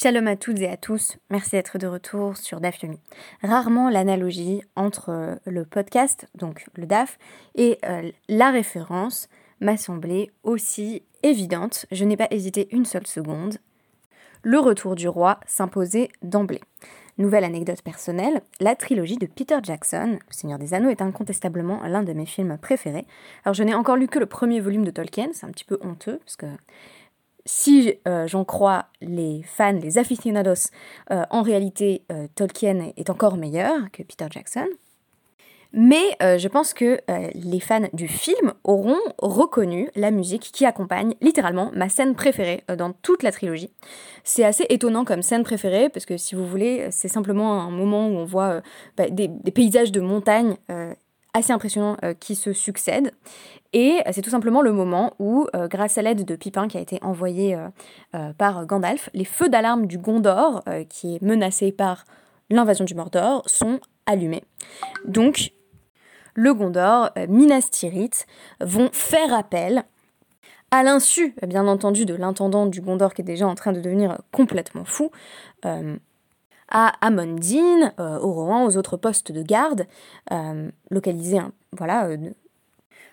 Shalom à toutes et à tous, merci d'être de retour sur DAF Yomi. Rarement l'analogie entre euh, le podcast, donc le DAF, et euh, la référence m'a semblé aussi évidente, je n'ai pas hésité une seule seconde. Le retour du roi s'imposait d'emblée. Nouvelle anecdote personnelle, la trilogie de Peter Jackson, Le Seigneur des Anneaux, est incontestablement l'un de mes films préférés. Alors je n'ai encore lu que le premier volume de Tolkien, c'est un petit peu honteux, parce que si euh, j'en crois les fans, les aficionados, euh, en réalité, euh, Tolkien est encore meilleur que Peter Jackson. Mais je pense que les fans du film auront reconnu la musique qui accompagne littéralement ma scène préférée dans toute la trilogie. C'est assez étonnant comme scène préférée parce que si vous voulez, c'est simplement un moment où on voit bah, des, des, paysages de montagne assez impressionnants euh, qui se succèdent. Et c'est tout simplement le moment où, euh, grâce à l'aide de Pipin qui a été envoyé euh, par Gandalf, les feux d'alarme du Gondor, qui est menacé par l'invasion du Mordor, sont allumés. Donc, le Gondor, Minas Tirith, vont faire appel à l'insu, bien entendu, de l'intendant du Gondor qui est déjà en train de devenir complètement fou, à Amondine, euh, au Rohan, aux autres postes de garde, euh, localisés hein, voilà, euh,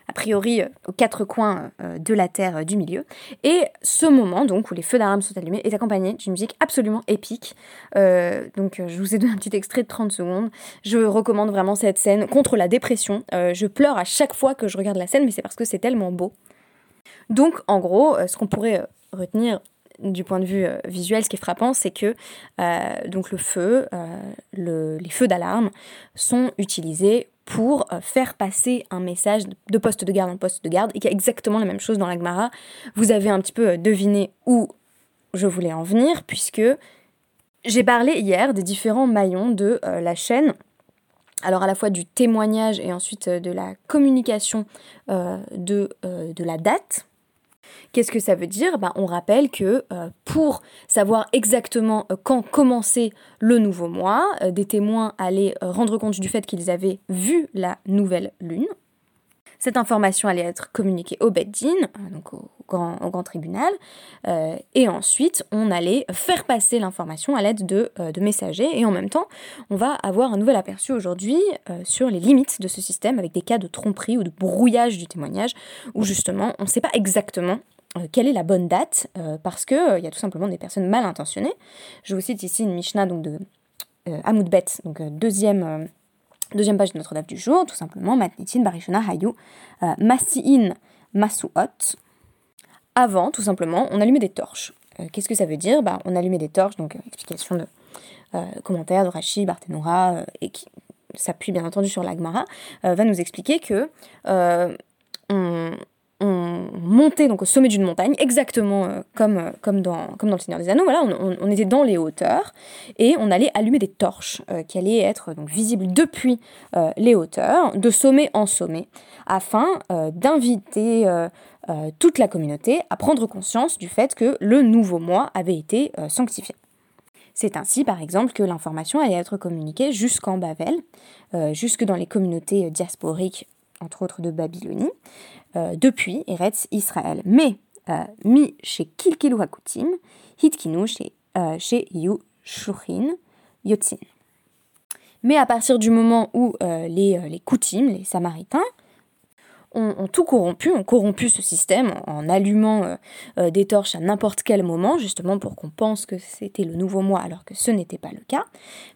a priori aux quatre coins de la terre du milieu. Et ce moment, donc, où les feux d'alarme sont allumés, est accompagné d'une musique absolument épique. donc, je vous ai donné un petit extrait de 30 secondes. Je recommande vraiment cette scène contre la dépression. je pleure à chaque fois que je regarde la scène, mais c'est parce que c'est tellement beau. Donc, en gros, ce qu'on pourrait retenir du point de vue euh, visuel, ce qui est frappant, c'est que euh, donc le feu, euh, les feux d'alarme sont utilisés pour faire passer un message de poste de garde en poste de garde et qu'il y a exactement la même chose dans l'Agmara. Vous avez un petit peu deviné où je voulais en venir puisque j'ai parlé hier des différents maillons de la chaîne alors à la fois du témoignage et ensuite de la communication de, la date, Qu'est-ce que ça veut dire? Ben, On rappelle que euh, pour savoir exactement euh, quand commencer le nouveau mois, euh, des témoins allaient rendre compte du fait qu'ils avaient vu la nouvelle lune. Cette information allait être communiquée au Beddin, donc au grand, tribunal, et ensuite on allait faire passer l'information à l'aide de, de, messagers, et en même temps on va avoir un nouvel aperçu aujourd'hui sur les limites de ce système avec des cas de tromperie ou de brouillage du témoignage, où justement on ne sait pas exactement euh, quelle est la bonne date euh, Parce qu'il euh, il y a tout simplement des personnes mal intentionnées. Je vous cite ici une Mishnah donc, de Hamoud Bet, donc deuxième, deuxième page de notre date du jour, tout simplement Matnitin Barishona Hayu Masiin Masuot. Avant, tout simplement, on allumait des torches. Qu'est-ce que ça veut dire? Bah, On allumait des torches, donc explication de commentaires de Rashi, Barthénoura, et qui s'appuie bien entendu sur l'Agmara, va nous expliquer que on montait donc au sommet d'une montagne, exactement euh, comme, euh, comme, dans, comme dans le Seigneur des Anneaux. Voilà, on, était dans les hauteurs et on allait allumer des torches euh, qui allaient être donc visibles depuis les hauteurs, de sommet en sommet, afin d'inviter toute la communauté à prendre conscience du fait que le nouveau mois avait été sanctifié. C'est ainsi, par exemple, que l'information allait être communiquée jusqu'en Bavel, jusque dans les communautés diasporiques entre autres de Babylonie, depuis Eretz Israël. Mais euh, mi chez Kilkilu Hakutim, Hitkinu chez, euh, chez Yu Yotzin. Mais à partir du moment où les, les Koutim, les Samaritains, ont, tout corrompu, ont corrompu ce système en, allumant euh, euh, des torches à n'importe quel moment, justement pour qu'on pense que c'était le nouveau mois alors que ce n'était pas le cas,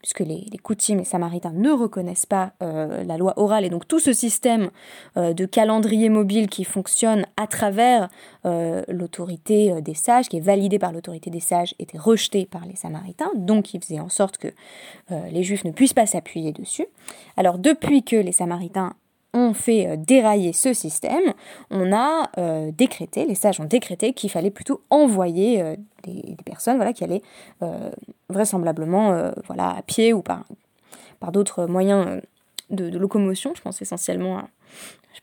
puisque les, les coutumes et samaritains ne reconnaissent pas euh, la loi orale et donc tout ce système de calendrier mobile qui fonctionne à travers l'autorité des sages, qui est validé par l'autorité des sages, était rejeté par les samaritains, donc il faisait en sorte que les juifs ne puissent pas s'appuyer dessus. Alors depuis que les samaritains ont fait euh, dérailler ce système, on a euh, décrété, les sages ont décrété qu'il fallait plutôt envoyer euh, des, personnes voilà, qui allaient vraisemblablement à pied ou par, d'autres moyens de, locomotion, je pense essentiellement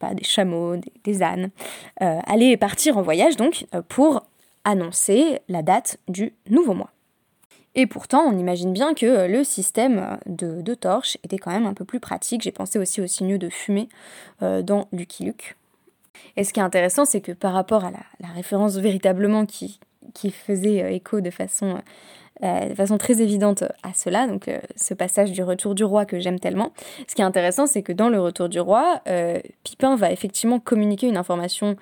à des chameaux, des, des ânes, aller partir en voyage donc pour annoncer la date du nouveau mois. Et pourtant, on imagine bien que euh, le système de, de torches était quand même un peu plus pratique. J'ai pensé aussi au signe de fumée euh, dans Lucky Luke. Et ce qui est intéressant, c'est que par rapport à la, référence véritablement qui, qui faisait euh, écho de façon de façon très évidente à cela, donc ce passage du retour du roi que j'aime tellement. Ce qui est intéressant, c'est que dans le retour du roi, Pipin va effectivement communiquer une information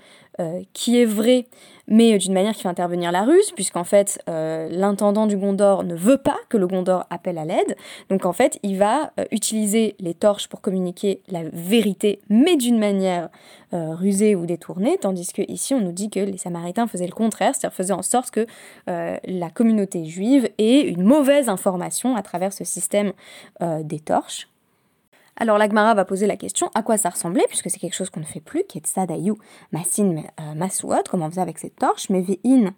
qui est vraie, mais d'une manière qui fait intervenir la ruse, puisqu'en fait, l'intendant du Gondor ne veut pas que le Gondor appelle à l'aide. Donc en fait, il va utiliser les torches pour communiquer la vérité, mais d'une manière rusée ou détournée, tandis que ici, on nous dit que les Samaritains faisaient le contraire, c'est-à-dire faisaient en sorte que la communauté juive ait une mauvaise information à travers ce système des torches. Alors l'Agmara va poser la question à quoi ça ressemblait, puisque c'est quelque chose qu'on ne fait plus, qui est Tsadayu Masin Masuot, comme on faisait avec cette torche, mais Ve'in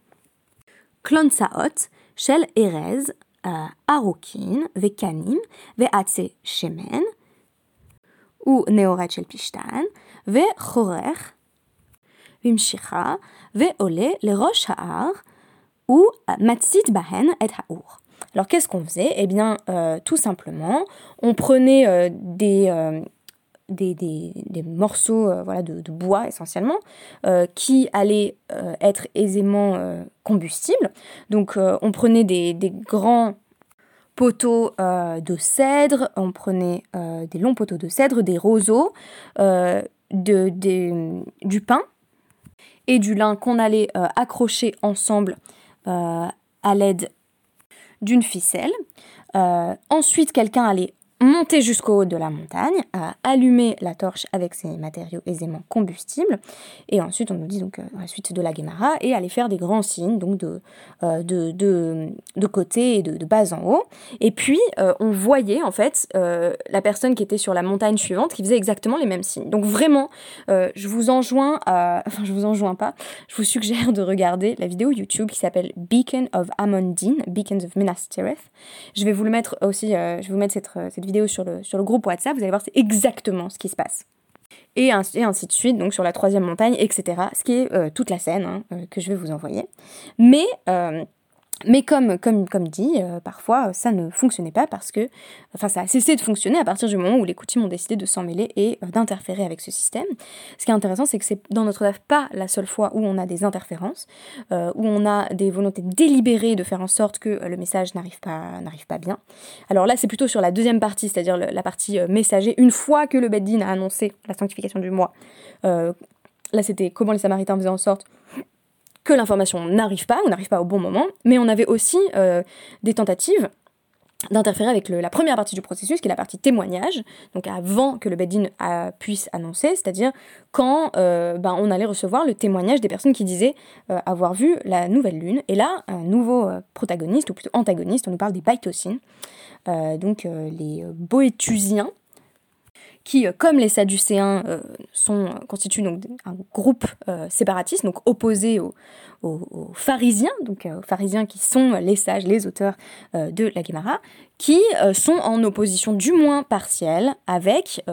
Klonsaot, Shel Erez, Arokin, Vekanim, Ve'atse Shemen, ou Neoret Shel Pishtan, Ve'chorer, Vimshicha, Ve'ole, le Rosh Ha'ar, ou Matsit Bahen et Ha'ur. Alors qu'est-ce qu'on faisait? Eh bien, euh, tout simplement, on prenait euh, euh, des, des, morceaux voilà, de, bois essentiellement qui allaient être aisément combustibles. Donc on prenait des, grands poteaux de cèdre, on prenait des longs poteaux de cèdre, des roseaux, de, du pain et du lin qu'on allait accrocher ensemble à l'aide d'une ficelle. Euh, ensuite, quelqu'un allait monter jusqu'au haut de la montagne, à allumer la torche avec ces matériaux aisément combustibles, et ensuite on nous dit donc euh, la suite de la Guémara, et aller faire des grands signes, donc de, euh, de, de, côté et de, bas en haut. Et puis euh, on voyait en fait la personne qui était sur la montagne suivante qui faisait exactement les mêmes signes. Donc vraiment, je vous enjoins à... Enfin je vous enjoins pas, je vous suggère de regarder la vidéo YouTube qui s'appelle Beacon of Amondine, Beacons of Minas Tirith. Je vais vous le mettre aussi, je vais vous mettre cette, cette vidéo sur le, groupe WhatsApp, vous allez voir, c'est exactement ce qui se passe. Et ainsi, ainsi, de suite, donc sur la troisième montagne, etc. Ce qui est euh, toute la scène hein, euh, que je vais vous envoyer. Mais euh, mais comme, comme, comme dit, euh, parfois ça ne fonctionnait pas parce que, enfin ça a cessé de fonctionner à partir du moment où les coutumes ont décidé de s'en mêler et euh, d'interférer avec ce système. Ce qui est intéressant, c'est que c'est dans notre DAF pas la seule fois où on a des interférences, euh, où on a des volontés délibérées de faire en sorte que le message n'arrive pas, n'arrive pas bien. Alors là, c'est plutôt sur la deuxième partie, c'est-à-dire la partie messager, une fois que le Beddin a annoncé la sanctification du mois. là, c'était comment les Samaritains faisaient en sorte que l'information n'arrive pas ou n'arrive pas au bon moment, mais on avait aussi euh, des tentatives d'interférer avec la première partie du processus, qui est la partie témoignage, donc avant que le Bedin puisse annoncer, c'est-à-dire quand euh, ben, on allait recevoir le témoignage des personnes qui disaient euh, avoir vu la nouvelle lune. Et là, un nouveau protagoniste, ou plutôt antagoniste, on nous parle des Baitocines, donc les Boétusiens, qui, euh, comme les Sadducéens, euh, sont, constituent donc un groupe euh, séparatiste, donc opposé aux, pharisiens, donc aux pharisiens qui sont les sages, les auteurs de la Gemara, qui sont en opposition du moins partielle avec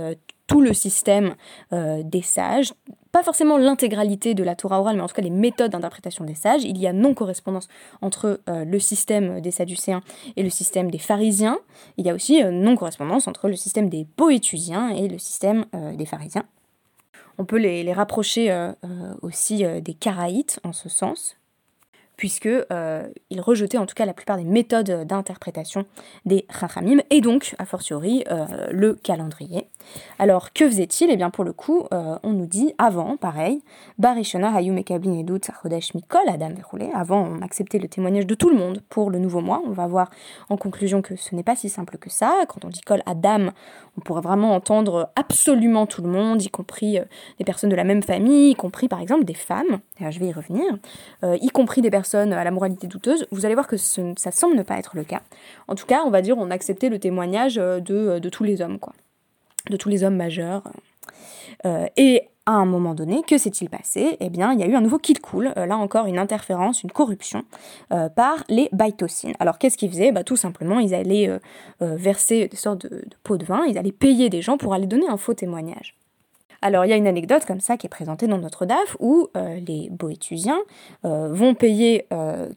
tout le système des sages, pas forcément l'intégralité de la Torah orale, mais en tout cas les méthodes d'interprétation des sages. Il y a non-correspondance entre euh, le système des Sadducéens et le système des pharisiens. Il y a aussi euh, non-correspondance entre le système des poétusiens et le système euh, des pharisiens. On peut les, les rapprocher aussi des Karaïtes en ce sens, puisque euh, il rejetait en tout cas la plupart des méthodes d'interprétation des Chachamim, et donc, a fortiori, le calendrier. Alors, que faisait-il? Eh bien, pour le coup, euh, on nous dit, avant, pareil, Barishona Hayum Ekablin Edut Sachodesh Mikol Adam Verroulé, avant, on acceptait le témoignage de tout le monde pour le nouveau mois. On va voir en conclusion que ce n'est pas si simple que ça. Quand on dit Kol Adam, on pourrait vraiment entendre absolument tout le monde, y compris des personnes de la même famille, y compris par exemple des femmes, je vais y revenir, y compris des personnes à la moralité douteuse, vous allez voir que ça semble ne pas être le cas. En tout cas, on va dire, on acceptait le témoignage euh, de, de tous les hommes. De tous les hommes majeurs. Euh, et à un moment donné, que s'est-il passé? Eh bien, il y a eu un nouveau kill cool, euh, là encore une interférence, une corruption par les baitocines. Alors, qu'est-ce qu'ils faisaient? Bah, Tout simplement, ils allaient verser des sortes de pots de vin, ils allaient payer des gens pour aller donner un faux témoignage. Alors il y a une anecdote comme ça qui est présentée dans notre DAF où les boétusiens vont payer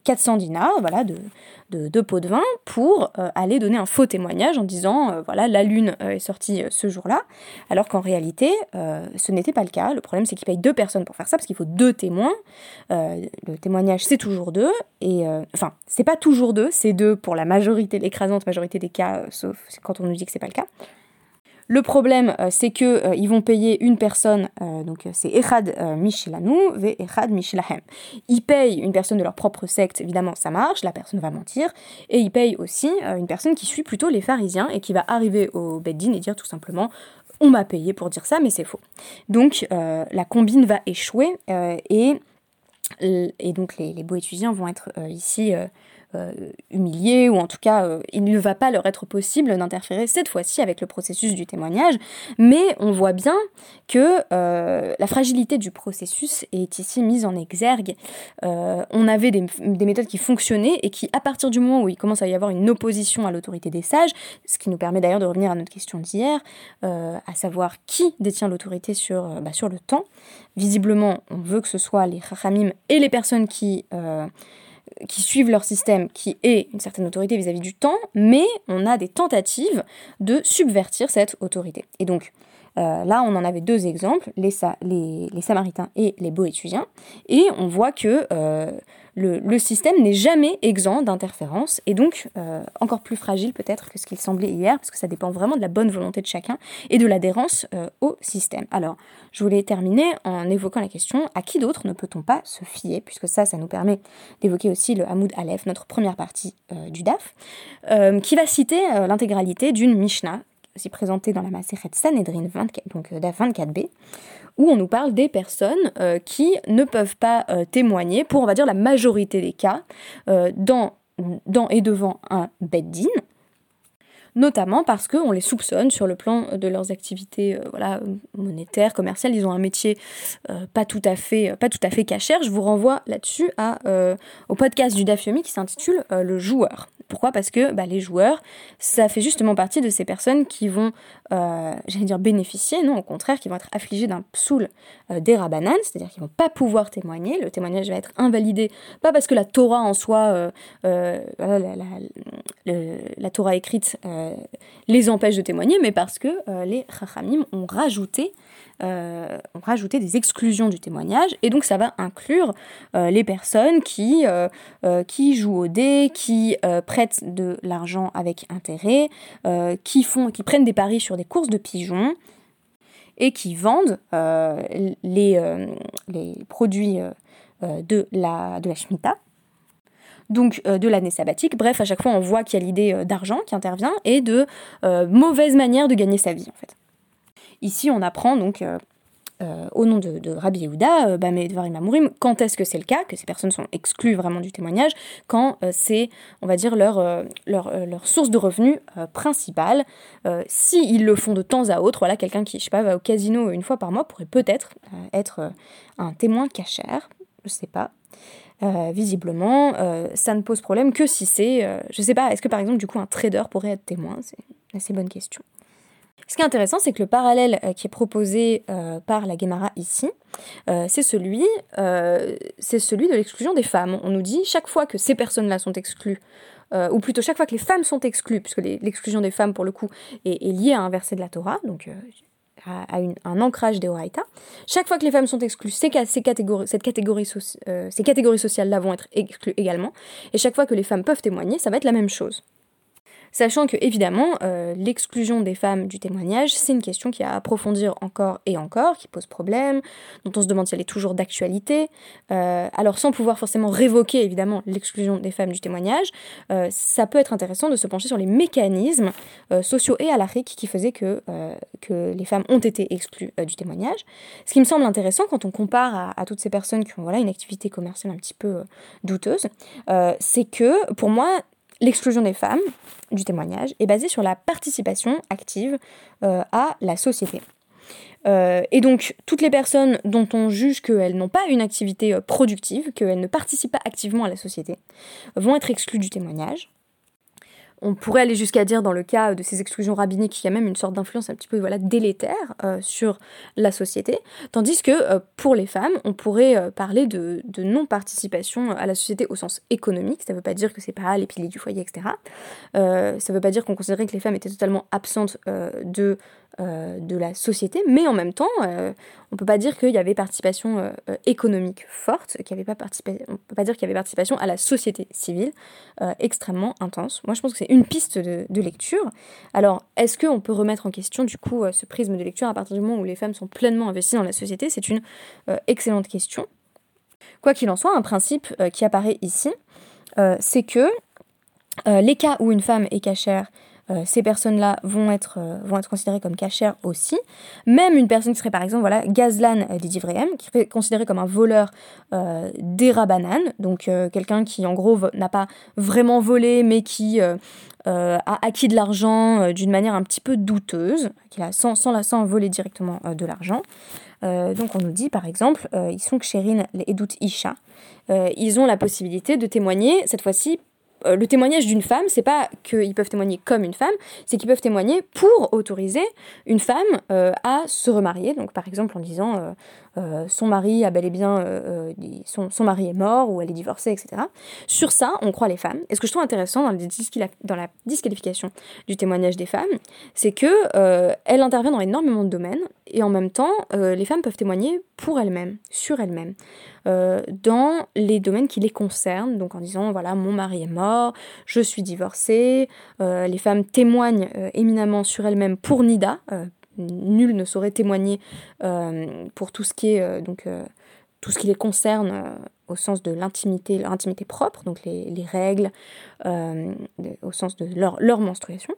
400 dinars voilà, de pots de vin pour aller donner un faux témoignage en disant voilà la lune est sortie ce jour-là, alors qu'en réalité ce n'était pas le cas. Le problème c'est qu'ils payent deux personnes pour faire ça parce qu'il faut deux témoins. le témoignage c'est toujours deux et enfin c'est pas toujours deux, c'est deux pour la majorité, l'écrasante majorité des cas, sauf quand on nous dit que c'est pas le cas. Le problème, euh, c'est que euh, ils vont payer une personne, euh, donc c'est Echad Mishilanu ve Echad Mishilahem. Ils payent une personne de leur propre secte, évidemment ça marche, la personne va mentir, et ils payent aussi une personne qui suit plutôt les pharisiens et qui va arriver au Beddin et dire tout simplement on m'a payé pour dire ça, mais c'est faux. Donc la combine va échouer et, donc les, les beaux étudiants vont être ici humiliés, ou en tout cas, euh, il ne va pas leur être possible d'interférer cette fois-ci avec le processus du témoignage, mais on voit bien que euh, la fragilité du processus est ici mise en exergue. on avait des, méthodes qui fonctionnaient et qui, à partir du moment où il commence à y avoir une opposition à l'autorité des sages, ce qui nous permet d'ailleurs de revenir à notre question d'hier, à savoir qui détient l'autorité sur, bah, sur le temps. Visiblement, on veut que ce soit les chachamim et les personnes qui qui suivent leur système, qui est une certaine autorité vis-à-vis du temps, mais on a des tentatives de subvertir cette autorité. Et donc, euh, là, on en avait deux exemples, les, Samaritains et les Boétusiens, et on voit que euh, le, système n'est jamais exempt d'interférences, et donc euh, encore plus fragile peut-être que ce qu'il semblait hier, parce que ça dépend vraiment de la bonne volonté de chacun et de l'adhérence au système. Alors, je voulais terminer en évoquant la question à qui d'autre ne peut-on pas se fier, puisque ça, ça nous permet d'évoquer aussi le Hamoud Aleph, notre première partie du DAF, qui va citer l'intégralité d'une Mishnah aussi présenté dans la Maseret Sanhedrin 24, donc euh, DAF 24b, où on nous parle des personnes euh, qui ne peuvent pas euh, témoigner pour, on va dire, la majorité des cas, dans, dans et devant un beddin, notamment parce qu'on les soupçonne sur le plan de leurs activités voilà, monétaires, commerciales. Ils ont un métier pas, tout à fait, pas tout à fait cachère. Je vous renvoie là-dessus au podcast du Dafyomi qui s'intitule Le joueur. Pourquoi? Parce que bah, les joueurs, ça fait justement partie de ces personnes qui vont, euh, j'allais dire bénéficier, non, au contraire, qui vont être affligées d'un psoul euh, des rabanan, c'est-à-dire qu'ils vont pas pouvoir témoigner. Le témoignage va être invalidé, pas parce que la Torah en soi, euh, la, Torah écrite les empêche de témoigner, mais parce que les chachamim ont rajouté euh, ont rajouté des exclusions du témoignage, et donc ça va inclure euh, les personnes qui, euh, jouent au dé, qui prêtent de l'argent avec intérêt, qui, font, qui prennent des paris sur des courses de pigeons, et qui vendent les, les produits de la, de la Shemitah donc de l'année sabbatique. Bref, à chaque fois, on voit qu'il y a l'idée d'argent qui intervient et de mauvaise manière de gagner sa vie, en fait. Ici, on apprend donc euh, euh, au nom de, Rabbi Yehuda, euh, Bamedvarim Amourim, quand est-ce que c'est le cas, que ces personnes sont exclues vraiment du témoignage, quand c'est, on va dire, leur, source de revenus principale. S'ils le font de temps à autre, voilà, quelqu'un qui, je sais pas, va au casino une fois par mois pourrait peut-être être un témoin cachère, je sais pas. Visiblement, ça ne pose problème que si c'est, je sais pas, est-ce que par exemple du coup un trader pourrait être témoin? C'est une assez bonne question. Ce qui est intéressant, c'est que le parallèle euh, qui est proposé euh, par la Guémara ici, euh, c'est celui, c'est celui de l'exclusion des femmes. On nous dit chaque fois que ces personnes-là sont exclues, ou plutôt chaque fois que les femmes sont exclues, puisque l'exclusion des femmes, pour le coup, est, liée à un verset de la Torah, donc à, un ancrage des Horaïta. Chaque fois que les femmes sont exclues, ces, catégories, cette catégorie ces catégories sociales-là vont être exclues également. Et chaque fois que les femmes peuvent témoigner, ça va être la même chose. Sachant que, évidemment, euh, l'exclusion des femmes du témoignage, c'est une question qui a à approfondir encore et encore, qui pose problème, dont on se demande si elle est toujours d'actualité. Euh, alors, sans pouvoir forcément révoquer, évidemment, l'exclusion des femmes du témoignage, euh, ça peut être intéressant de se pencher sur les mécanismes sociaux et alariques qui faisaient que, les femmes ont été exclues du témoignage. Ce qui me semble intéressant quand on compare à, à, toutes ces personnes qui ont voilà, une activité commerciale un petit peu douteuse, c'est que, pour moi, l'exclusion des femmes du témoignage est basée sur la participation active euh, à la société. Euh, et donc, toutes les personnes dont on juge qu'elles n'ont pas une activité euh, productive, qu'elles ne participent pas activement à la société, vont être exclues du témoignage. On pourrait aller jusqu'à dire dans le cas de ces exclusions rabbiniques qu'il y a même une sorte d'influence un petit peu voilà, délétère euh, sur la société, tandis que euh, pour les femmes, on pourrait euh, parler de, non-participation à la société au sens économique, ça ne veut pas dire que c'est pas les piliers du foyer, etc. ça ne veut pas dire qu'on considérait que les femmes étaient totalement absentes de euh, de la société, mais en même temps, euh, on ne peut pas dire qu'il y avait participation euh, économique forte, qu'il y avait pas on peut pas dire qu'il y avait participation à la société civile extrêmement intense. Moi, je pense que c'est une piste de, lecture. Alors, est-ce qu'on peut remettre en question, du coup, ce prisme de lecture à partir du moment où les femmes sont pleinement investies dans la société? C'est une excellente question. Quoi qu'il en soit, un principe qui apparaît ici, c'est que les cas où une femme est cachère euh, ces personnes-là vont être, euh, vont être considérées comme cachères aussi. Même une personne qui serait par exemple voilà, Gazlan euh, qui serait considéré comme un voleur des rabananes, donc quelqu'un qui en gros n'a pas vraiment volé mais qui a acquis de l'argent d'une manière un petit peu douteuse, qui a, sans, sans, sans voler directement de l'argent. donc on nous dit par exemple, ils sont Ksherin les Edut Isha, ils ont la possibilité de témoigner cette fois-ci euh, le témoignage d'une femme, c'est pas qu'ils peuvent témoigner comme une femme, c'est qu'ils peuvent témoigner pour autoriser une femme euh, à se remarier. Donc, par exemple, en disant euh, son mari a bel et bien, son, son, mari est mort ou elle est divorcée, etc. Sur ça, on croit les femmes. Et ce que je trouve intéressant dans, dans la disqualification du témoignage des femmes, c'est que elle intervient dans énormément de domaines et en même temps, les femmes peuvent témoigner pour elles-mêmes, sur elles-mêmes. Euh, dans les domaines qui les concernent, donc en disant voilà mon mari est mort, je suis divorcée, euh, les femmes témoignent euh, éminemment sur elles-mêmes pour Nida, nul ne saurait témoigner pour tout ce qui est donc tout ce qui les concerne au sens de l'intimité, leur intimité propre, donc les, les règles, au sens de leur menstruation.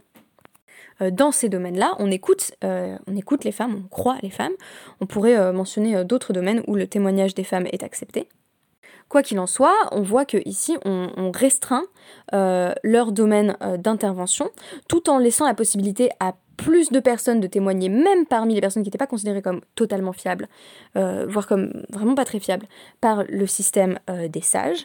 Euh, dans ces domaines-là, on écoute, euh, on écoute les femmes, on croit les femmes. On pourrait euh, mentionner d'autres domaines où le témoignage des femmes est accepté. Quoi qu'il en soit, on voit que ici on, restreint leur domaine d'intervention, tout en laissant la possibilité à plus de personnes de témoigner, même parmi les personnes qui n'étaient pas considérées comme totalement fiables, voire comme vraiment pas très fiables, par le système des sages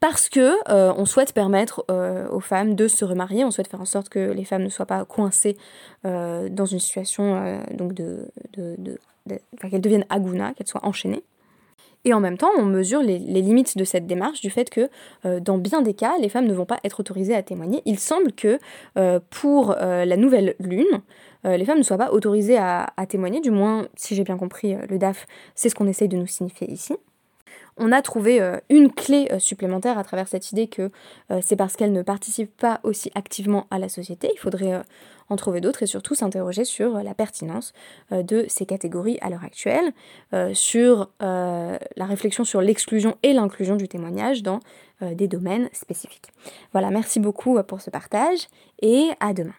parce que euh, on souhaite permettre euh, aux femmes de se remarier, on souhaite faire en sorte que les femmes ne soient pas coincées euh, dans une situation donc de, qu'elles deviennent aguna, qu'elles soient enchaînées. Et en même temps, on mesure les, limites de cette démarche du fait que dans bien des cas, les femmes ne vont pas être autorisées à témoigner. Il semble que pour la nouvelle lune, les femmes ne soient pas autorisées à, à témoigner, du moins, si j'ai bien compris, le DAF, c'est ce qu'on essaye de nous signifier ici on a trouvé euh, une clé euh, supplémentaire à travers cette idée que euh, c'est parce qu'elle ne participe pas aussi activement à la société. Il faudrait en trouver d'autres et surtout s'interroger sur la pertinence de ces catégories à l'heure actuelle, sur la réflexion sur l'exclusion et l'inclusion du témoignage dans des domaines spécifiques. Voilà, merci beaucoup pour ce partage et à demain.